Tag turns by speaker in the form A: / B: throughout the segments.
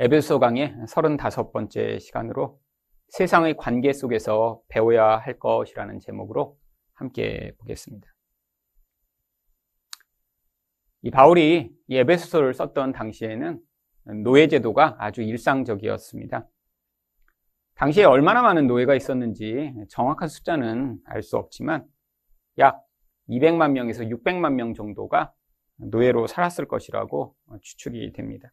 A: 에베소 강의 35번째 시간으로 세상의 관계 속에서 배워야 할 것이라는 제목으로 함께 보겠습니다. 이 바울이 이 에베소서를 썼던 당시에는 노예제도가 아주 일상적이었습니다. 당시에 얼마나 많은 노예가 있었는지 정확한 숫자는 알 수 없지만 약 200만 명에서 600만 명 정도가 노예로 살았을 것이라고 추측이 됩니다.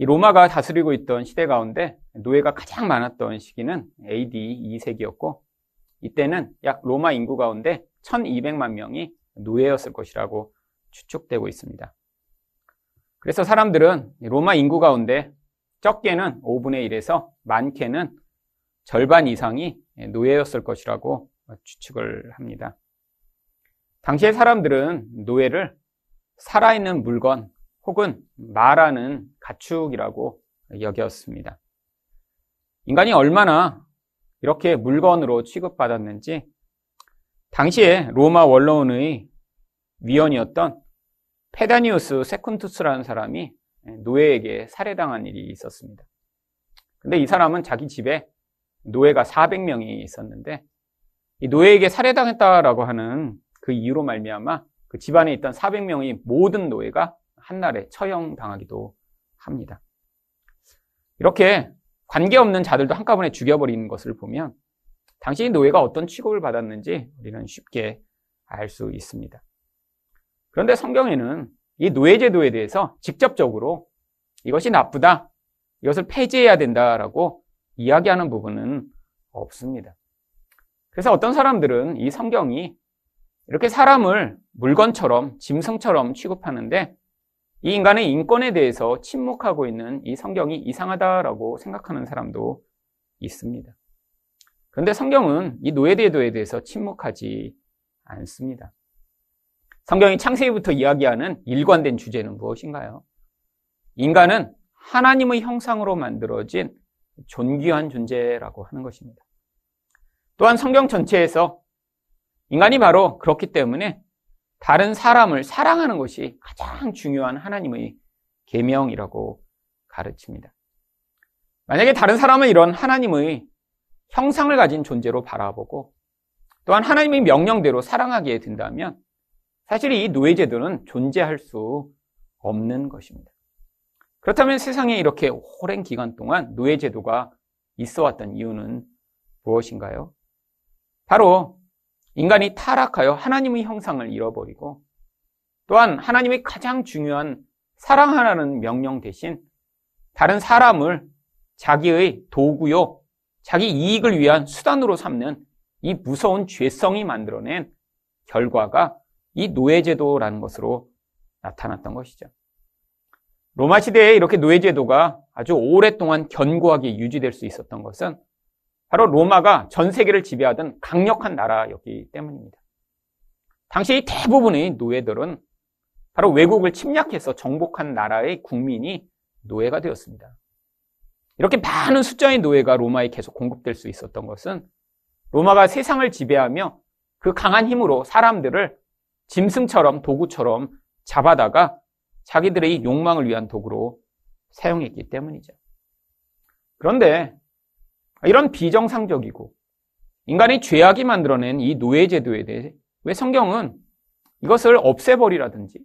A: 이 로마가 다스리고 있던 시대 가운데 노예가 가장 많았던 시기는 AD 2세기였고 이때는 약 로마 인구 가운데 1200만 명이 노예였을 것이라고 추측되고 있습니다. 그래서 사람들은 로마 인구 가운데 적게는 5분의 1에서 많게는 절반 이상이 노예였을 것이라고 추측을 합니다. 당시의 사람들은 노예를 살아있는 물건 혹은 말하는 가축이라고 여겼습니다. 인간이 얼마나 이렇게 물건으로 취급받았는지 당시에 로마 원로원의 위원이었던 페다니우스 세쿤투스라는 사람이 노예에게 살해당한 일이 있었습니다. 근데 이 사람은 자기 집에 노예가 400명이 있었는데 이 노예에게 살해당했다라고 하는 그 이유로 말미암아 그 집안에 있던 400명의 모든 노예가 한날에 처형당하기도 합니다. 이렇게 관계없는 자들도 한꺼번에 죽여버리는 것을 보면 당시 노예가 어떤 취급을 받았는지 우리는 쉽게 알 수 있습니다. 그런데 성경에는 이 노예제도에 대해서 직접적으로 이것이 나쁘다, 이것을 폐지해야 된다라고 이야기하는 부분은 없습니다. 그래서 어떤 사람들은 이 성경이 이렇게 사람을 물건처럼, 짐승처럼 취급하는데 이 인간의 인권에 대해서 침묵하고 있는 이 성경이 이상하다라고 생각하는 사람도 있습니다. 그런데 성경은 이 노예제도에 대해서 침묵하지 않습니다. 성경이 창세기부터 이야기하는 일관된 주제는 무엇인가요? 인간은 하나님의 형상으로 만들어진 존귀한 존재라고 하는 것입니다. 또한 성경 전체에서 인간이 바로 그렇기 때문에 다른 사람을 사랑하는 것이 가장 중요한 하나님의 계명이라고 가르칩니다. 만약에 다른 사람을 이런 하나님의 형상을 가진 존재로 바라보고 또한 하나님의 명령대로 사랑하게 된다면 사실 이 노예제도는 존재할 수 없는 것입니다. 그렇다면 세상에 이렇게 오랜 기간 동안 노예제도가 있어 왔던 이유는 무엇인가요? 바로 인간이 타락하여 하나님의 형상을 잃어버리고 또한 하나님의 가장 중요한 사랑하라는 명령 대신 다른 사람을 자기의 도구요, 자기 이익을 위한 수단으로 삼는 이 무서운 죄성이 만들어낸 결과가 이 노예제도라는 것으로 나타났던 것이죠. 로마 시대에 이렇게 노예제도가 아주 오랫동안 견고하게 유지될 수 있었던 것은 바로 로마가 전 세계를 지배하던 강력한 나라였기 때문입니다. 당시 대부분의 노예들은 바로 외국을 침략해서 정복한 나라의 국민이 노예가 되었습니다. 이렇게 많은 숫자의 노예가 로마에 계속 공급될 수 있었던 것은 로마가 세상을 지배하며 그 강한 힘으로 사람들을 짐승처럼 도구처럼 잡아다가 자기들의 욕망을 위한 도구로 사용했기 때문이죠. 그런데 이런 비정상적이고 인간의 죄악이 만들어낸 이 노예제도에 대해 왜 성경은 이것을 없애버리라든지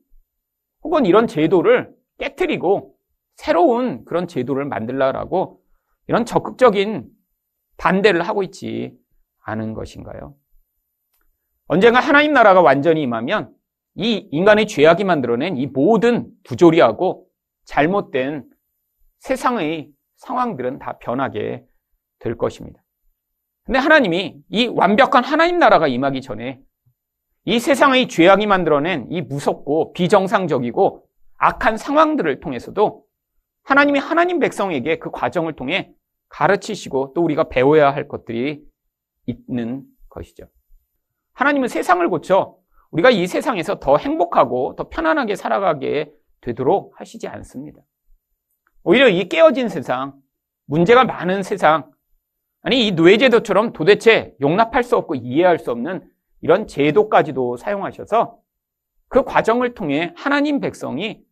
A: 혹은 이런 제도를 깨뜨리고 새로운 그런 제도를 만들라라고 이런 적극적인 반대를 하고 있지 않은 것인가요? 언젠가 하나님 나라가 완전히 임하면 이 인간의 죄악이 만들어낸 이 모든 부조리하고 잘못된 세상의 상황들은 다 변하게 될 것입니다. 근데 하나님이 이 완벽한 하나님 나라가 임하기 전에 이 세상의 죄악이 만들어낸 이 무섭고 비정상적이고 악한 상황들을 통해서도 하나님이 하나님 백성에게 그 과정을 통해 가르치시고 또 우리가 배워야 할 것들이 있는 것이죠. 하나님은 세상을 고쳐 우리가 이 세상에서 더 행복하고 더 편안하게 살아가게 되도록 하시지 않습니다. 오히려 이 깨어진 세상, 문제가 많은 세상, 아니, 이 노예제도처럼 도대체 용납할 수 없고 이해할 수 없는 이런 제도까지도 사용하셔서 그 과정을 통해 하나님 백성이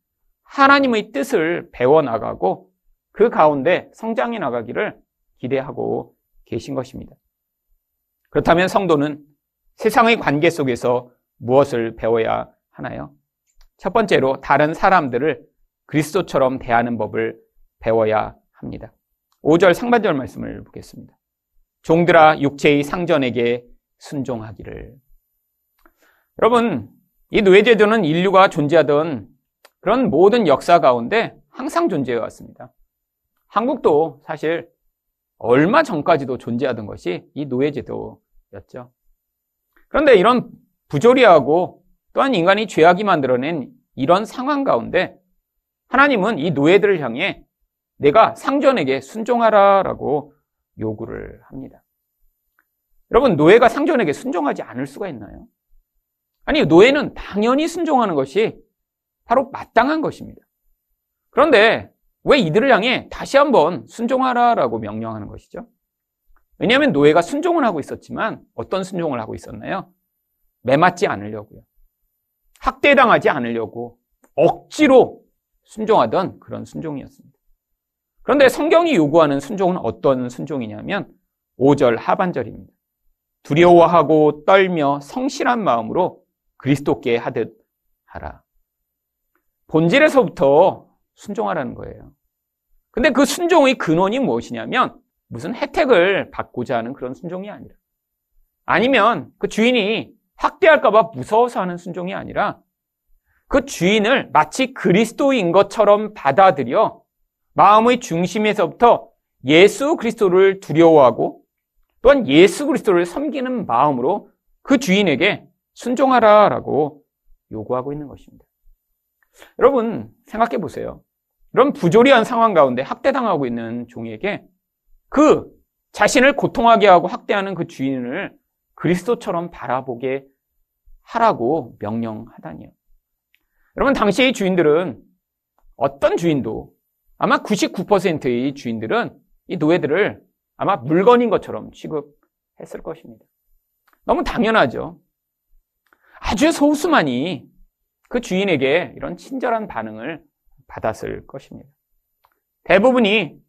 A: 하나님의 뜻을 배워나가고 그 가운데 성장해 나가기를 기대하고 계신 것입니다. 그렇다면 성도는 세상의 관계 속에서 무엇을 배워야 하나요? 첫 번째로 다른 사람들을 그리스도처럼 대하는 법을 배워야 합니다. 5절 상반절 말씀을 보겠습니다. 종들아 육체의 상전에게 순종하기를. 여러분, 이 노예제도는 인류가 존재하던 그런 모든 역사 가운데 항상 존재해 왔습니다. 한국도 사실 얼마 전까지도 존재하던 것이 이 노예제도였죠. 그런데 이런 부조리하고 또한 인간이 죄악이 만들어낸 이런 상황 가운데 하나님은 이 노예들을 향해 내가 상전에게 순종하라 라고 요구를 합니다. 여러분, 노예가 상전에게 순종하지 않을 수가 있나요? 아니, 노예는 당연히 순종하는 것이 바로 마땅한 것입니다. 그런데 왜 이들을 향해 다시 한번 순종하라라고 명령하는 것이죠? 왜냐하면 노예가 순종을 하고 있었지만 어떤 순종을 하고 있었나요? 매맞지 않으려고요. 학대당하지 않으려고 억지로 순종하던 그런 순종이었습니다. 그런데 성경이 요구하는 순종은 어떤 순종이냐면 5절 하반절입니다. 두려워하고 떨며 성실한 마음으로 그리스도께 하듯 하라. 본질에서부터 순종하라는 거예요. 근데 그 순종의 근원이 무엇이냐면 무슨 혜택을 받고자 하는 그런 순종이 아니라 아니면 그 주인이 학대할까봐 무서워서 하는 순종이 아니라 그 주인을 마치 그리스도인 것처럼 받아들여 마음의 중심에서부터 예수 그리스도를 두려워하고 또한 예수 그리스도를 섬기는 마음으로 그 주인에게 순종하라 라고 요구하고 있는 것입니다. 여러분 생각해 보세요. 이런 부조리한 상황 가운데 학대당하고 있는 종에게 그 자신을 고통하게 하고 학대하는 그 주인을 그리스도처럼 바라보게 하라고 명령하다니요. 여러분 당시의 주인들은 어떤 주인도 아마 99%의 주인들은 이 노예들을 아마 물건인 것처럼 취급했을 것입니다. 너무 당연하죠. 아주 소수만이 그 주인에게 이런 친절한 반응을 받았을 것입니다. 대부분이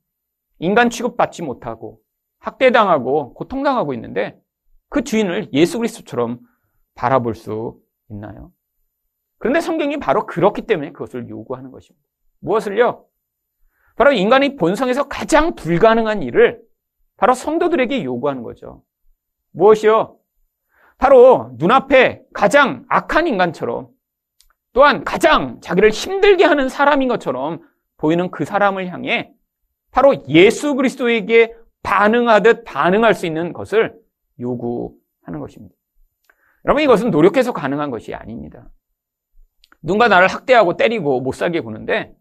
A: 인간 취급받지 못하고 학대당하고 고통당하고 있는데 그 주인을 예수 그리스도처럼 바라볼 수 있나요? 그런데 성경이 바로 그렇기 때문에 그것을 요구하는 것입니다. 무엇을요? 바로 인간의 본성에서 가장 불가능한 일을 바로 성도들에게 요구하는 거죠. 무엇이요? 바로 눈앞에 가장 악한 인간처럼 또한 가장 자기를 힘들게 하는 사람인 것처럼 보이는 그 사람을 향해 바로 예수 그리스도에게 반응하듯 반응할 수 있는 것을 요구하는 것입니다. 여러분 이것은 노력해서 가능한 것이 아닙니다. 누군가 나를 학대하고 때리고 못 살게 구는데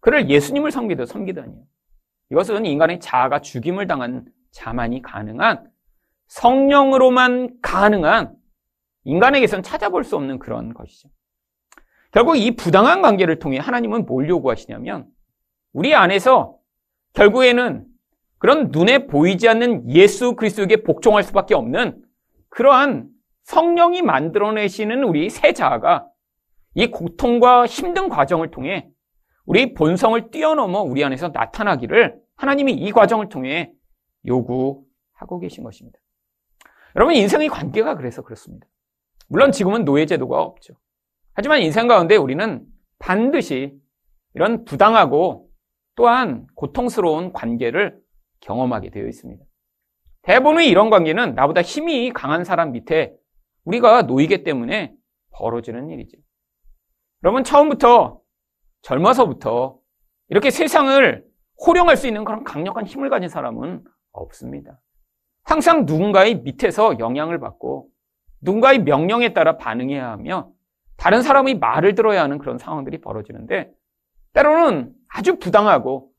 A: 그를 예수님을 섬기듯 섬기다니요. 이것은 인간의 자아가 죽임을 당한 자만이 가능한 성령으로만 가능한 인간에게선 찾아볼 수 없는 그런 것이죠. 결국 이 부당한 관계를 통해 하나님은 뭘 요구하시냐면 우리 안에서 결국에는 그런 눈에 보이지 않는 예수 그리스도에게 복종할 수밖에 없는 그러한 성령이 만들어내시는 우리 새 자아가 이 고통과 힘든 과정을 통해 우리 본성을 뛰어넘어 우리 안에서 나타나기를 하나님이 이 과정을 통해 요구하고 계신 것입니다. 여러분 인생의 관계가 그래서 그렇습니다. 물론 지금은 노예제도가 없죠. 하지만 인생 가운데 우리는 반드시 이런 부당하고 또한 고통스러운 관계를 경험하게 되어 있습니다. 대부분의 이런 관계는 나보다 힘이 강한 사람 밑에 우리가 놓이기 때문에 벌어지는 일이죠. 여러분 처음부터 젊어서부터 이렇게 세상을 호령할 수 있는 그런 강력한 힘을 가진 사람은 없습니다. 항상 누군가의 밑에서 영향을 받고 누군가의 명령에 따라 반응해야 하며 다른 사람의 말을 들어야 하는 그런 상황들이 벌어지는데 때로는 아주 부당하고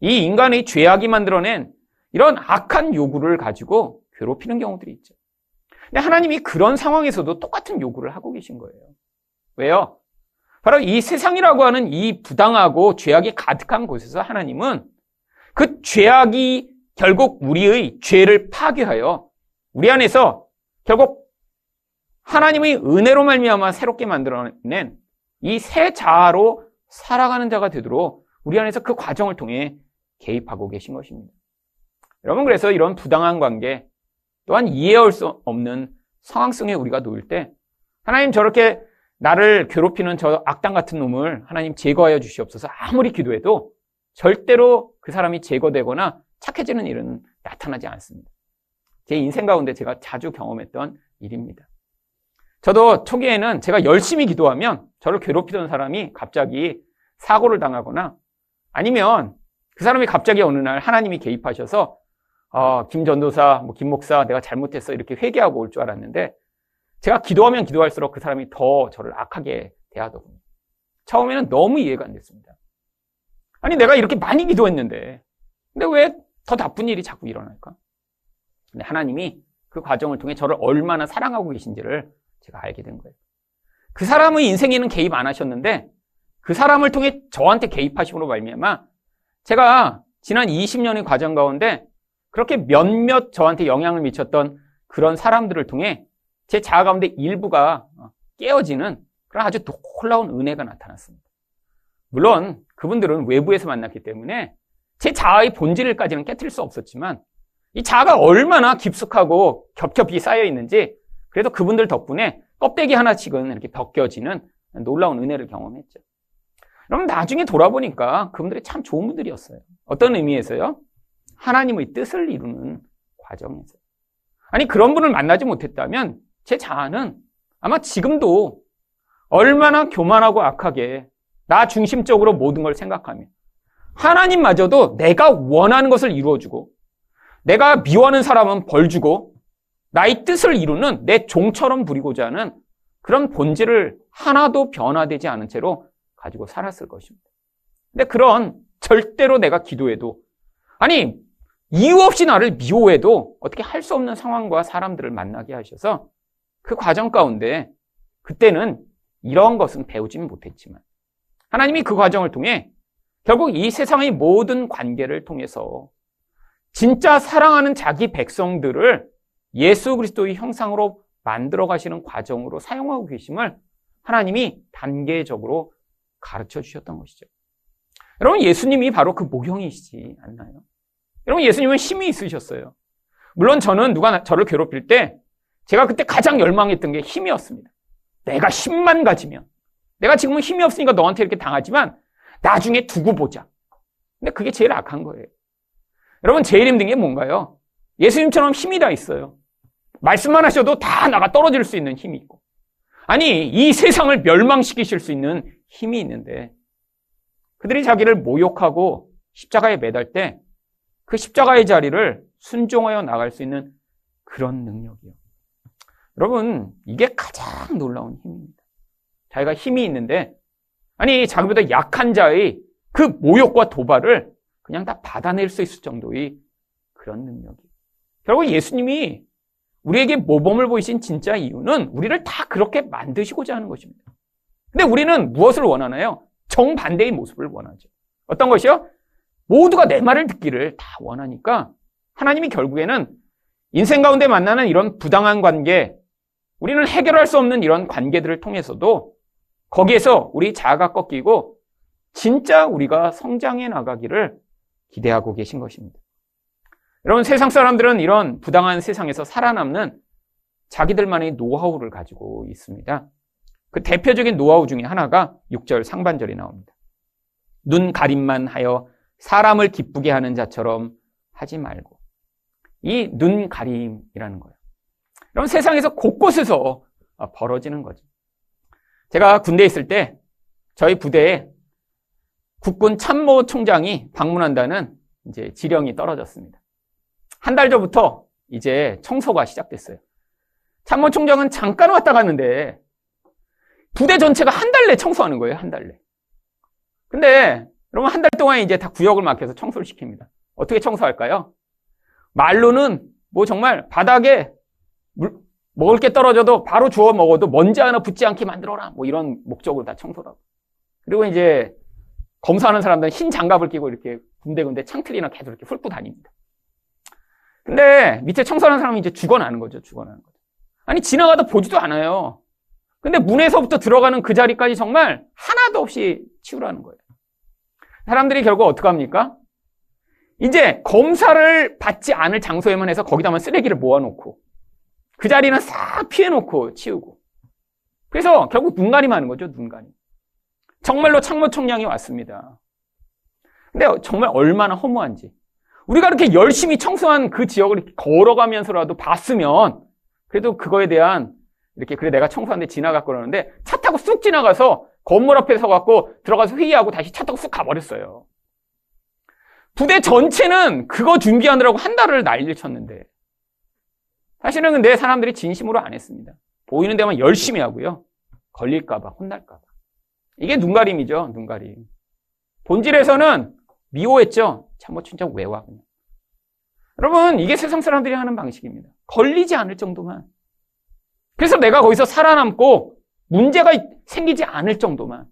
A: 이 인간의 죄악이 만들어낸 이런 악한 요구를 가지고 괴롭히는 경우들이 있죠. 근데 하나님이 그런 상황에서도 똑같은 요구를 하고 계신 거예요. 왜요? 바로 이 세상이라고 하는 이 부당하고 죄악이 가득한 곳에서 하나님은 그 죄악이 결국 우리의 죄를 파괴하여 우리 안에서 결국 하나님의 은혜로 말미암아 새롭게 만들어낸 이 새 자아로 살아가는 자가 되도록 우리 안에서 그 과정을 통해 개입하고 계신 것입니다. 여러분, 그래서 이런 부당한 관계, 또한 이해할 수 없는 상황 속에 우리가 놓일 때, 하나님 저렇게 나를 괴롭히는 저 악당 같은 놈을 하나님 제거하여 주시옵소서 아무리 기도해도 절대로 그 사람이 제거되거나 착해지는 일은 나타나지 않습니다. 제 인생 가운데 제가 자주 경험했던 일입니다. 저도 초기에는 제가 열심히 기도하면 저를 괴롭히던 사람이 갑자기 사고를 당하거나 아니면 그 사람이 갑자기 어느 날 하나님이 개입하셔서 어, 김 전도사, 뭐 김 목사 내가 잘못했어 이렇게 회개하고 올 줄 알았는데 제가 기도하면 기도할수록 그 사람이 더 저를 악하게 대하더군요. 처음에는 너무 이해가 안 됐습니다. 아니 내가 이렇게 많이 기도했는데 근데 왜 더 나쁜 일이 자꾸 일어날까? 근데 하나님이 그 과정을 통해 저를 얼마나 사랑하고 계신지를 제가 알게 된 거예요. 그 사람의 인생에는 개입 안 하셨는데 그 사람을 통해 저한테 개입하심으로 말미암아 제가 지난 20년의 과정 가운데 그렇게 몇몇 저한테 영향을 미쳤던 그런 사람들을 통해 제 자아 가운데 일부가 깨어지는 그런 아주 놀라운 은혜가 나타났습니다. 물론 그분들은 외부에서 만났기 때문에 제 자아의 본질까지는 깨뜨릴 수 없었지만 이 자아가 얼마나 깊숙하고 겹겹이 쌓여 있는지 그래도 그분들 덕분에 껍데기 하나씩은 이렇게 벗겨지는 놀라운 은혜를 경험했죠. 그럼 나중에 돌아보니까 그분들이 참 좋은 분들이었어요. 어떤 의미에서요? 하나님의 뜻을 이루는 과정에서. 아니, 그런 분을 만나지 못했다면 제 자아는 아마 지금도 얼마나 교만하고 악하게 나 중심적으로 모든 걸 생각하며 하나님마저도 내가 원하는 것을 이루어주고 내가 미워하는 사람은 벌 주고 나의 뜻을 이루는 내 종처럼 부리고자 하는 그런 본질을 하나도 변화되지 않은 채로 가지고 살았을 것입니다. 근데 그런 절대로 내가 기도해도 아니 이유 없이 나를 미워해도 어떻게 할 수 없는 상황과 사람들을 만나게 하셔서 그 과정 가운데 그때는 이런 것은 배우지 못했지만 하나님이 그 과정을 통해 결국 이 세상의 모든 관계를 통해서 진짜 사랑하는 자기 백성들을 예수 그리스도의 형상으로 만들어 가시는 과정으로 사용하고 계심을 하나님이 단계적으로 가르쳐 주셨던 것이죠. 여러분, 예수님이 바로 그 모형이시지 않나요? 여러분, 예수님은 힘이 있으셨어요. 물론 저는 누가 저를 괴롭힐 때 제가 그때 가장 열망했던 게 힘이었습니다. 내가 힘만 가지면. 내가 지금은 힘이 없으니까 너한테 이렇게 당하지만 나중에 두고 보자. 근데 그게 제일 악한 거예요. 여러분, 제일 힘든 게 뭔가요? 예수님처럼 힘이 다 있어요. 말씀만 하셔도 다 나가 떨어질 수 있는 힘이 있고. 아니, 이 세상을 멸망시키실 수 있는 힘이 있는데, 그들이 자기를 모욕하고 십자가에 매달 때, 그 십자가의 자리를 순종하여 나갈 수 있는 그런 능력이요. 여러분, 이게 가장 놀라운 힘입니다. 자기가 힘이 있는데, 아니, 자기보다 약한 자의 그 모욕과 도발을 그냥 다 받아낼 수 있을 정도의 그런 능력이. 결국 예수님이 우리에게 모범을 보이신 진짜 이유는 우리를 다 그렇게 만드시고자 하는 것입니다. 근데 우리는 무엇을 원하나요? 정반대의 모습을 원하죠. 어떤 것이요? 모두가 내 말을 듣기를 다 원하니까 하나님이 결국에는 인생 가운데 만나는 이런 부당한 관계, 우리는 해결할 수 없는 이런 관계들을 통해서도 거기에서 우리 자아가 꺾이고 진짜 우리가 성장해 나가기를 기대하고 계신 것입니다. 여러분, 세상 사람들은 이런 부당한 세상에서 살아남는 자기들만의 노하우를 가지고 있습니다. 그 대표적인 노하우 중에 하나가 6절 상반절이 나옵니다. 눈 가림만 하여 사람을 기쁘게 하는 자처럼 하지 말고. 이 눈 가림이라는 거예요. 여러분, 세상에서 곳곳에서 벌어지는 거죠. 제가 군대에 있을 때 저희 부대에 국군 참모 총장이 방문한다는 이제 지령이 떨어졌습니다. 한 달 전부터 이제 청소가 시작됐어요. 참모 총장은 잠깐 왔다 갔는데 부대 전체가 한 달 내 청소하는 거예요, 한 달 내. 근데 여러분 한 달 동안 이제 다 구역을 맡겨서 청소를 시킵니다. 어떻게 청소할까요? 말로는 뭐 정말 바닥에 물, 먹을 게 떨어져도 바로 주워 먹어도 먼지 하나 붙지 않게 만들어라. 뭐 이런 목적으로 다 청소를 하고. 그리고 이제 검사하는 사람들은 흰 장갑을 끼고 이렇게 군데군데 창틀이나 계속 이렇게 훑고 다닙니다. 근데 밑에 청소하는 사람이 이제 죽어나는 거죠. 죽어나는 거죠. 아니, 지나가다 보지도 않아요. 근데 문에서부터 들어가는 그 자리까지 정말 하나도 없이 치우라는 거예요. 사람들이 결국 어떻게 합니까? 이제 검사를 받지 않을 장소에만 해서 거기다만 쓰레기를 모아놓고 그 자리는 싹 피해놓고 치우고. 그래서 결국 눈가림 하는 거죠 눈가림 정말로 창모총량이 왔습니다. 근데 정말 얼마나 허무한지. 우리가 이렇게 열심히 청소한 그 지역을 걸어가면서라도 봤으면 그래도 그거에 대한 이렇게 그래 내가 청소하는데 지나갔고 그러는데 차 타고 쑥 지나가서 건물 앞에 서갖고 들어가서 회의하고 다시 차 타고 쑥 가버렸어요. 부대 전체는 그거 준비하느라고 한 달을 난리를 쳤는데 사실은 근데 사람들이 진심으로 안 했습니다. 보이는 데만 열심히 하고요. 걸릴까봐, 혼날까봐. 이게 눈가림이죠, 눈가림. 본질에서는 미워했죠. 참뭐 진짜 왜 와? 그냥. 여러분, 이게 세상 사람들이 하는 방식입니다. 걸리지 않을 정도만. 그래서 내가 거기서 살아남고 문제가 생기지 않을 정도만.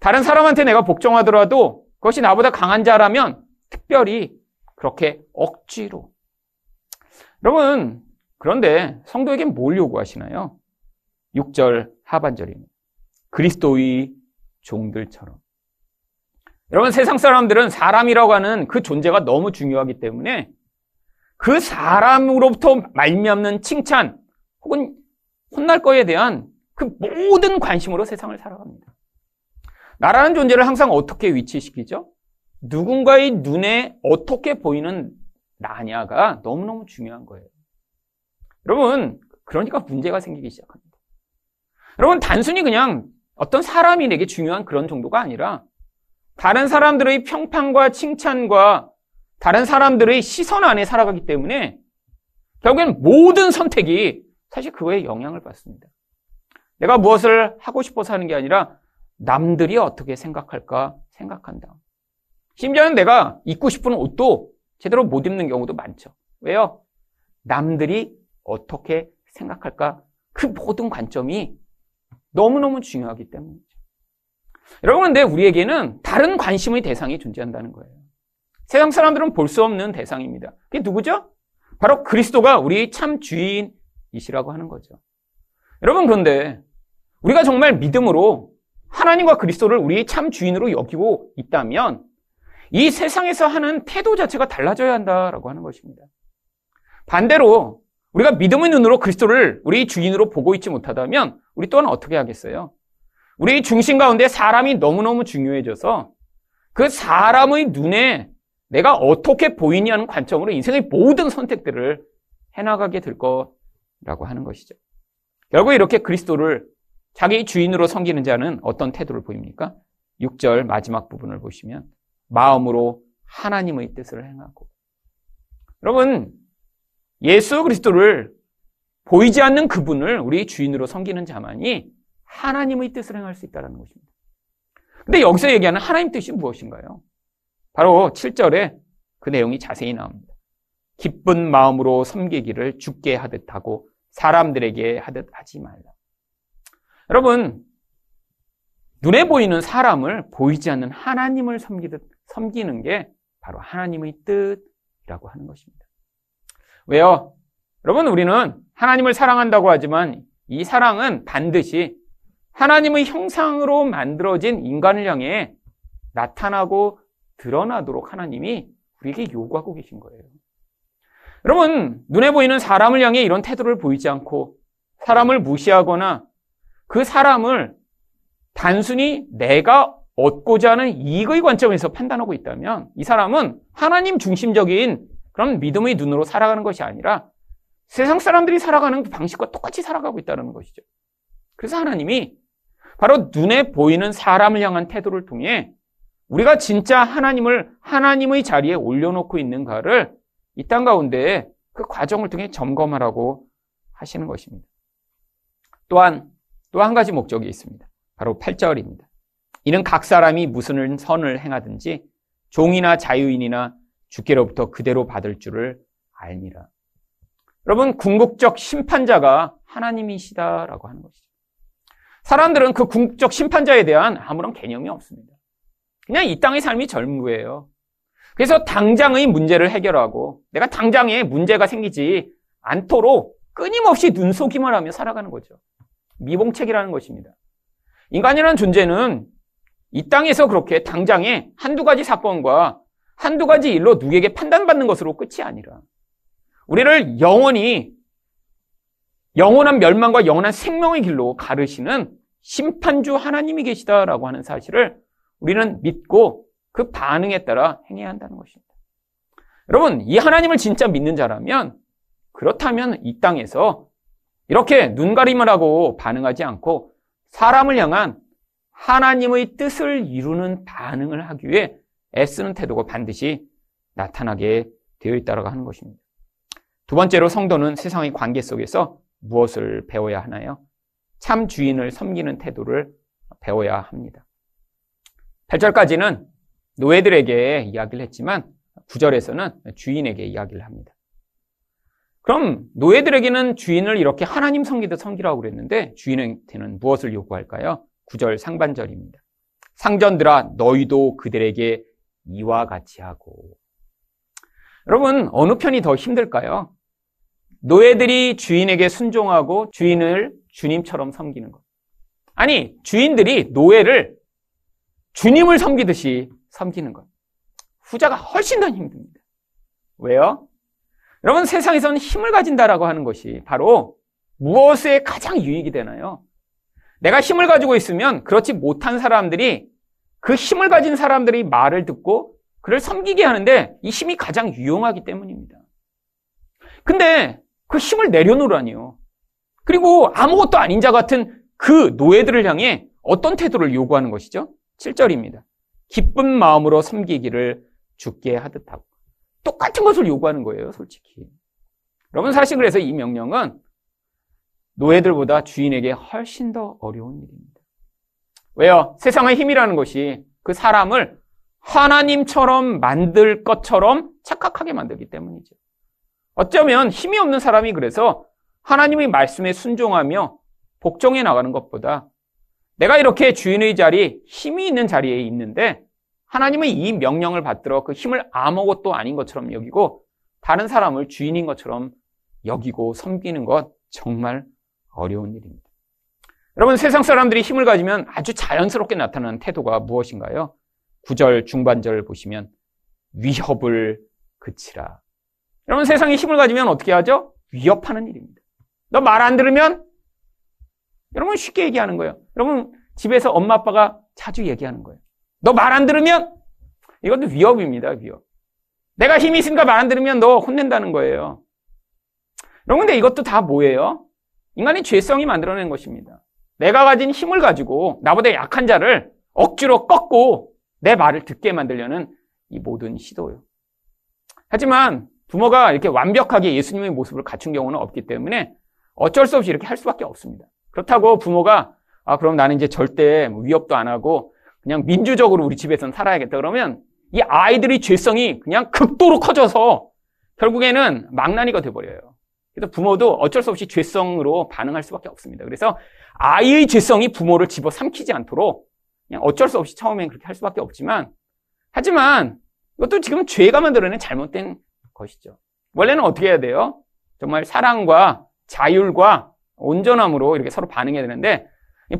A: 다른 사람한테 내가 복종하더라도 그것이 나보다 강한 자라면 특별히 그렇게 억지로. 여러분, 그런데 성도에게 뭘 요구하시나요? 6절 하반절입니다. 그리스도의 종들처럼. 여러분, 세상 사람들은 사람이라고 하는 그 존재가 너무 중요하기 때문에 그 사람으로부터 말미암는 칭찬 혹은 혼날 거에 대한 그 모든 관심으로 세상을 살아갑니다. 나라는 존재를 항상 어떻게 위치시키죠? 누군가의 눈에 어떻게 보이는 나냐가 너무너무 중요한 거예요. 여러분, 그러니까 문제가 생기기 시작합니다. 여러분, 단순히 그냥 어떤 사람이 내게 중요한 그런 정도가 아니라 다른 사람들의 평판과 칭찬과 다른 사람들의 시선 안에 살아가기 때문에 결국엔 모든 선택이 사실 그거에 영향을 받습니다. 내가 무엇을 하고 싶어서 하는 게 아니라 남들이 어떻게 생각할까 생각한다. 심지어는 내가 입고 싶은 옷도 제대로 못 입는 경우도 많죠. 왜요? 남들이 어떻게 생각할까? 그 모든 관점이 너무너무 중요하기 때문이죠. 여러분, 근데 우리에게는 다른 관심의 대상이 존재한다는 거예요. 세상 사람들은 볼 수 없는 대상입니다. 그게 누구죠? 바로 그리스도가 우리 참 주인이시라고 하는 거죠. 여러분, 그런데 우리가 정말 믿음으로 하나님과 그리스도를 우리의 참 주인으로 여기고 있다면 이 세상에서 하는 태도 자체가 달라져야 한다라고 하는 것입니다. 반대로 우리가 믿음의 눈으로 그리스도를 우리 주인으로 보고 있지 못하다면 우리 또한 어떻게 하겠어요? 우리 중심 가운데 사람이 너무너무 중요해져서 그 사람의 눈에 내가 어떻게 보이냐는 관점으로 인생의 모든 선택들을 해나가게 될 거라고 하는 것이죠. 결국 이렇게 그리스도를 자기 주인으로 섬기는 자는 어떤 태도를 보입니까? 6절 마지막 부분을 보시면 마음으로 하나님의 뜻을 행하고 여러분 예수 그리스도를 보이지 않는 그분을 우리 주인으로 섬기는 자만이 하나님의 뜻을 행할 수 있다는 것입니다. 근데 여기서 얘기하는 하나님 뜻이 무엇인가요? 바로 7절에 그 내용이 자세히 나옵니다. 기쁜 마음으로 섬기기를 죽게 하듯 하고 사람들에게 하듯 하지 말라. 여러분, 눈에 보이는 사람을 보이지 않는 하나님을 섬기듯 섬기는 게 바로 하나님의 뜻이라고 하는 것입니다. 왜요? 여러분, 우리는 하나님을 사랑한다고 하지만 이 사랑은 반드시 하나님의 형상으로 만들어진 인간을 향해 나타나고 드러나도록 하나님이 우리에게 요구하고 계신 거예요. 여러분, 눈에 보이는 사람을 향해 이런 태도를 보이지 않고 사람을 무시하거나 그 사람을 단순히 내가 얻고자 하는 이익의 관점에서 판단하고 있다면 이 사람은 하나님 중심적인 그런 믿음의 눈으로 살아가는 것이 아니라 세상 사람들이 살아가는 그 방식과 똑같이 살아가고 있다는 것이죠. 그래서 하나님이 바로 눈에 보이는 사람을 향한 태도를 통해 우리가 진짜 하나님을 하나님의 자리에 올려놓고 있는가를 이 땅 가운데 그 과정을 통해 점검하라고 하시는 것입니다. 또한 또 한 가지 목적이 있습니다. 바로 8절입니다. 이는 각 사람이 무슨 선을 행하든지 종이나 자유인이나 주께로부터 그대로 받을 줄을 알니라. 여러분, 궁극적 심판자가 하나님이시다라고 하는 것이죠. 사람들은 그 궁극적 심판자에 대한 아무런 개념이 없습니다. 그냥 이 땅의 삶이 전부예요. 그래서 당장의 문제를 해결하고 내가 당장에 문제가 생기지 않도록 끊임없이 눈속임을 하며 살아가는 거죠. 미봉책이라는 것입니다. 인간이라는 존재는 이 땅에서 그렇게 당장에 한두 가지 사건과 한두 가지 일로 누구에게 판단받는 것으로 끝이 아니라 우리를 영원히 영원한 멸망과 영원한 생명의 길로 가르시는 심판주 하나님이 계시다라고 하는 사실을 우리는 믿고 그 반응에 따라 행해야 한다는 것입니다. 여러분, 이 하나님을 진짜 믿는 자라면 그렇다면 이 땅에서 이렇게 눈가림을 하고 반응하지 않고 사람을 향한 하나님의 뜻을 이루는 반응을 하기 위해 애쓰는 태도가 반드시 나타나게 되어 있다고 하는 것입니다. 두 번째로 성도는 세상의 관계 속에서 무엇을 배워야 하나요? 참 주인을 섬기는 태도를 배워야 합니다. 8절까지는 노예들에게 이야기를 했지만 9절에서는 주인에게 이야기를 합니다. 그럼 노예들에게는 주인을 이렇게 하나님 섬기듯 섬기라고 그랬는데 주인한테는 무엇을 요구할까요? 9절 상반절입니다. 상전들아 너희도 그들에게 이와 같이 하고 여러분 어느 편이 더 힘들까요? 노예들이 주인에게 순종하고 주인을 주님처럼 섬기는 것. 아니 주인들이 노예를 주님을 섬기듯이 섬기는 것. 후자가 훨씬 더 힘듭니다. 왜요? 여러분 세상에서는 힘을 가진다라고 하는 것이 바로 무엇에 가장 유익이 되나요? 내가 힘을 가지고 있으면 그렇지 못한 사람들이 그 힘을 가진 사람들이 말을 듣고 그를 섬기게 하는데 이 힘이 가장 유용하기 때문입니다. 근데 그 힘을 내려놓으라니요. 그리고 아무것도 아닌 자 같은 그 노예들을 향해 어떤 태도를 요구하는 것이죠? 7절입니다. 기쁜 마음으로 섬기기를 죽게 하듯 하고. 똑같은 것을 요구하는 거예요, 솔직히. 여러분, 사실 그래서 이 명령은 노예들보다 주인에게 훨씬 더 어려운 일입니다. 왜요? 세상의 힘이라는 것이 그 사람을 하나님처럼 만들 것처럼 착각하게 만들기 때문이죠. 어쩌면 힘이 없는 사람이 그래서 하나님의 말씀에 순종하며 복종해 나가는 것보다 내가 이렇게 주인의 자리, 힘이 있는 자리에 있는데 하나님의 이 명령을 받들어 그 힘을 아무것도 아닌 것처럼 여기고 다른 사람을 주인인 것처럼 여기고 섬기는 것 정말 어려운 일입니다. 여러분 세상 사람들이 힘을 가지면 아주 자연스럽게 나타나는 태도가 무엇인가요? 9절 중반절 보시면 위협을 그치라. 여러분 세상에 힘을 가지면 어떻게 하죠? 위협하는 일입니다. 너 말 안 들으면 여러분 쉽게 얘기하는 거예요. 여러분 집에서 엄마 아빠가 자주 얘기하는 거예요. 너 말 안 들으면 이것도 위협입니다. 위협. 내가 힘이 있으니까 말 안 들으면 너 혼낸다는 거예요. 여러분 근데 이것도 다 뭐예요? 인간의 죄성이 만들어낸 것입니다. 내가 가진 힘을 가지고 나보다 약한 자를 억지로 꺾고 내 말을 듣게 만들려는 이 모든 시도요. 하지만 부모가 이렇게 완벽하게 예수님의 모습을 갖춘 경우는 없기 때문에 어쩔 수 없이 이렇게 할 수밖에 없습니다. 그렇다고 부모가 아 그럼 나는 이제 절대 뭐 위협도 안 하고 그냥 민주적으로 우리 집에서는 살아야겠다 그러면 이 아이들의 죄성이 그냥 극도로 커져서 결국에는 망나니가 돼버려요. 그래서 부모도 어쩔 수 없이 죄성으로 반응할 수밖에 없습니다. 그래서 아이의 죄성이 부모를 집어 삼키지 않도록 그냥 어쩔 수 없이 처음엔 그렇게 할 수밖에 없지만 하지만 이것도 지금 죄가 만들어낸 잘못된 것이죠. 원래는 어떻게 해야 돼요? 정말 사랑과 자율과 온전함으로 이렇게 서로 반응해야 되는데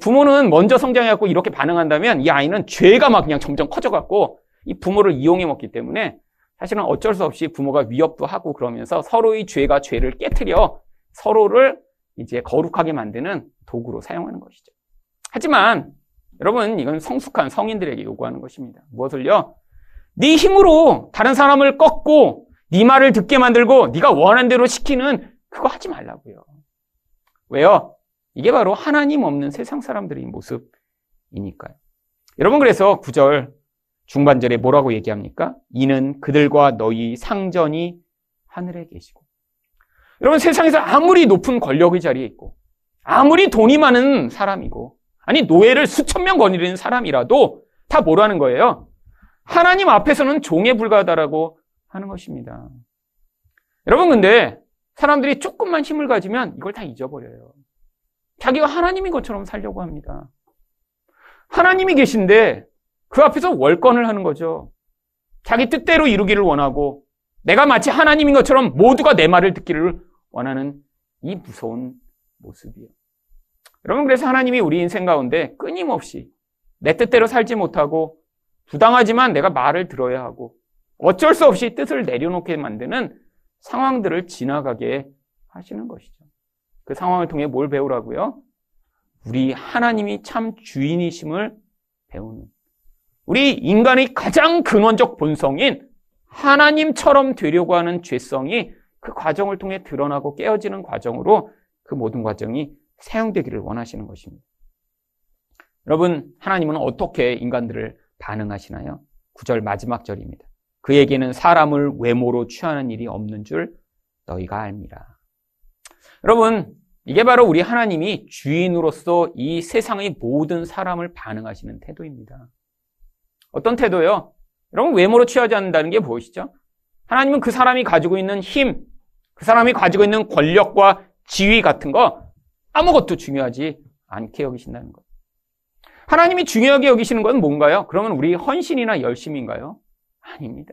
A: 부모는 먼저 성장해갖고 이렇게 반응한다면 이 아이는 죄가 막 그냥 점점 커져갖고 이 부모를 이용해 먹기 때문에 사실은 어쩔 수 없이 부모가 위협도 하고 그러면서 서로의 죄가 죄를 깨뜨려 서로를 이제 거룩하게 만드는 도구로 사용하는 것이죠. 하지만 여러분 이건 성숙한 성인들에게 요구하는 것입니다. 무엇을요? 네 힘으로 다른 사람을 꺾고 네 말을 듣게 만들고 네가 원하는 대로 시키는 그거 하지 말라고요. 왜요? 이게 바로 하나님 없는 세상 사람들의 모습이니까요. 여러분 그래서 구절 중반절에 뭐라고 얘기합니까? 이는 그들과 너희 상전이 하늘에 계시고. 여러분 세상에서 아무리 높은 권력의 자리에 있고 아무리 돈이 많은 사람이고 아니 노예를 수천 명 거느리는 사람이라도 다 뭐라는 거예요? 하나님 앞에서는 종에 불과하다라고 하는 것입니다. 여러분 근데 사람들이 조금만 힘을 가지면 이걸 다 잊어버려요. 자기가 하나님인 것처럼 살려고 합니다. 하나님이 계신데 그 앞에서 월권을 하는 거죠. 자기 뜻대로 이루기를 원하고 내가 마치 하나님인 것처럼 모두가 내 말을 듣기를 원하는 이 무서운 모습이에요. 여러분 그래서 하나님이 우리 인생 가운데 끊임없이 내 뜻대로 살지 못하고 부당하지만 내가 말을 들어야 하고 어쩔 수 없이 뜻을 내려놓게 만드는 상황들을 지나가게 하시는 것이죠. 그 상황을 통해 뭘 배우라고요? 우리 하나님이 참 주인이심을 배우는. 우리 인간의 가장 근원적 본성인 하나님처럼 되려고 하는 죄성이 그 과정을 통해 드러나고 깨어지는 과정으로 그 모든 과정이 사용되기를 원하시는 것입니다. 여러분, 하나님은 어떻게 인간들을 반응하시나요? 9절 마지막 절입니다. 그에게는 사람을 외모로 취하는 일이 없는 줄 너희가 알미라. 여러분, 이게 바로 우리 하나님이 주인으로서 이 세상의 모든 사람을 반응하시는 태도입니다. 어떤 태도요? 여러분, 외모로 취하지 않는다는 게 무엇이죠? 하나님은 그 사람이 가지고 있는 힘, 그 사람이 가지고 있는 권력과 지위 같은 거 아무것도 중요하지 않게 여기신다는 것. 하나님이 중요하게 여기시는 건 뭔가요? 그러면 우리 헌신이나 열심인가요? 아닙니다.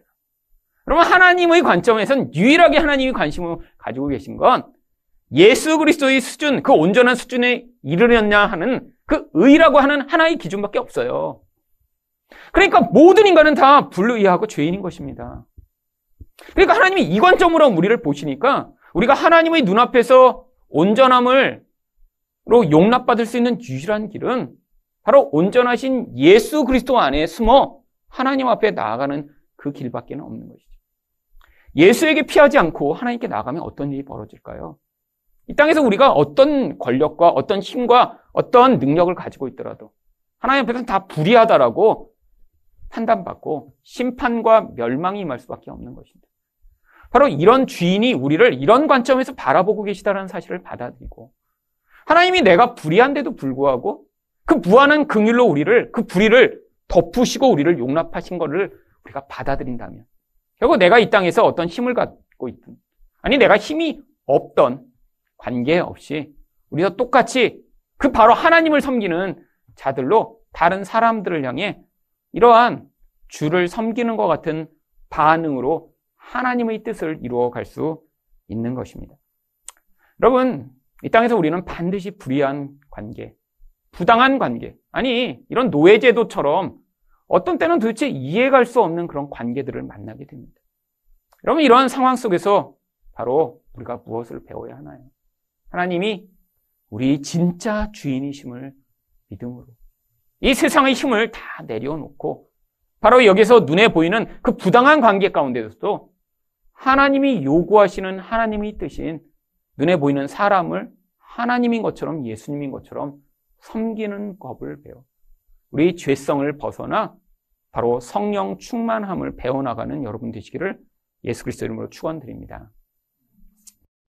A: 그러면 하나님의 관점에선 유일하게 하나님이 관심을 가지고 계신 건 예수 그리스도의 수준, 그 온전한 수준에 이르렸냐 하는 그 의라고 하는 하나의 기준밖에 없어요. 그러니까 모든 인간은 다 불의하고 죄인인 것입니다. 그러니까 하나님이 이 관점으로 우리를 보시니까 우리가 하나님의 눈앞에서 온전함을 로 용납받을 수 있는 유일한 길은 바로 온전하신 예수 그리스도 안에 숨어 하나님 앞에 나아가는 그 길밖에 없는 것이죠. 예수에게 피하지 않고 하나님께 나가면 어떤 일이 벌어질까요? 이 땅에서 우리가 어떤 권력과 어떤 힘과 어떤 능력을 가지고 있더라도 하나님 앞에서는 다 불의하다라고 판단받고 심판과 멸망이 임할 수밖에 없는 것입니다. 바로 이런 주인이 우리를 이런 관점에서 바라보고 계시다는 사실을 받아들이고 하나님이 내가 불의한데도 불구하고 그 무한한 긍휼로 우리를 그 불의를 덮으시고 우리를 용납하신 것을 우리가 받아들인다면 결국 내가 이 땅에서 어떤 힘을 갖고 있든 아니 내가 힘이 없던 관계없이 우리도 똑같이 그 바로 하나님을 섬기는 자들로 다른 사람들을 향해 이러한 주를 섬기는 것 같은 반응으로 하나님의 뜻을 이루어 갈 수 있는 것입니다. 여러분, 이 땅에서 우리는 반드시 불의한 관계, 부당한 관계, 아니, 이런 노예제도처럼 어떤 때는 도대체 이해갈 수 없는 그런 관계들을 만나게 됩니다. 여러분, 이러한 상황 속에서 바로 우리가 무엇을 배워야 하나요? 하나님이 우리 진짜 주인이심을 믿음으로 이 세상의 힘을 다 내려놓고 바로 여기서 눈에 보이는 그 부당한 관계 가운데서도 하나님이 요구하시는 하나님의 뜻인 눈에 보이는 사람을 하나님인 것처럼 예수님인 것처럼 섬기는 법을 배워 우리 죄성을 벗어나 바로 성령 충만함을 배워나가는 여러분 되시기를 예수 그리스도 이름으로 축원드립니다.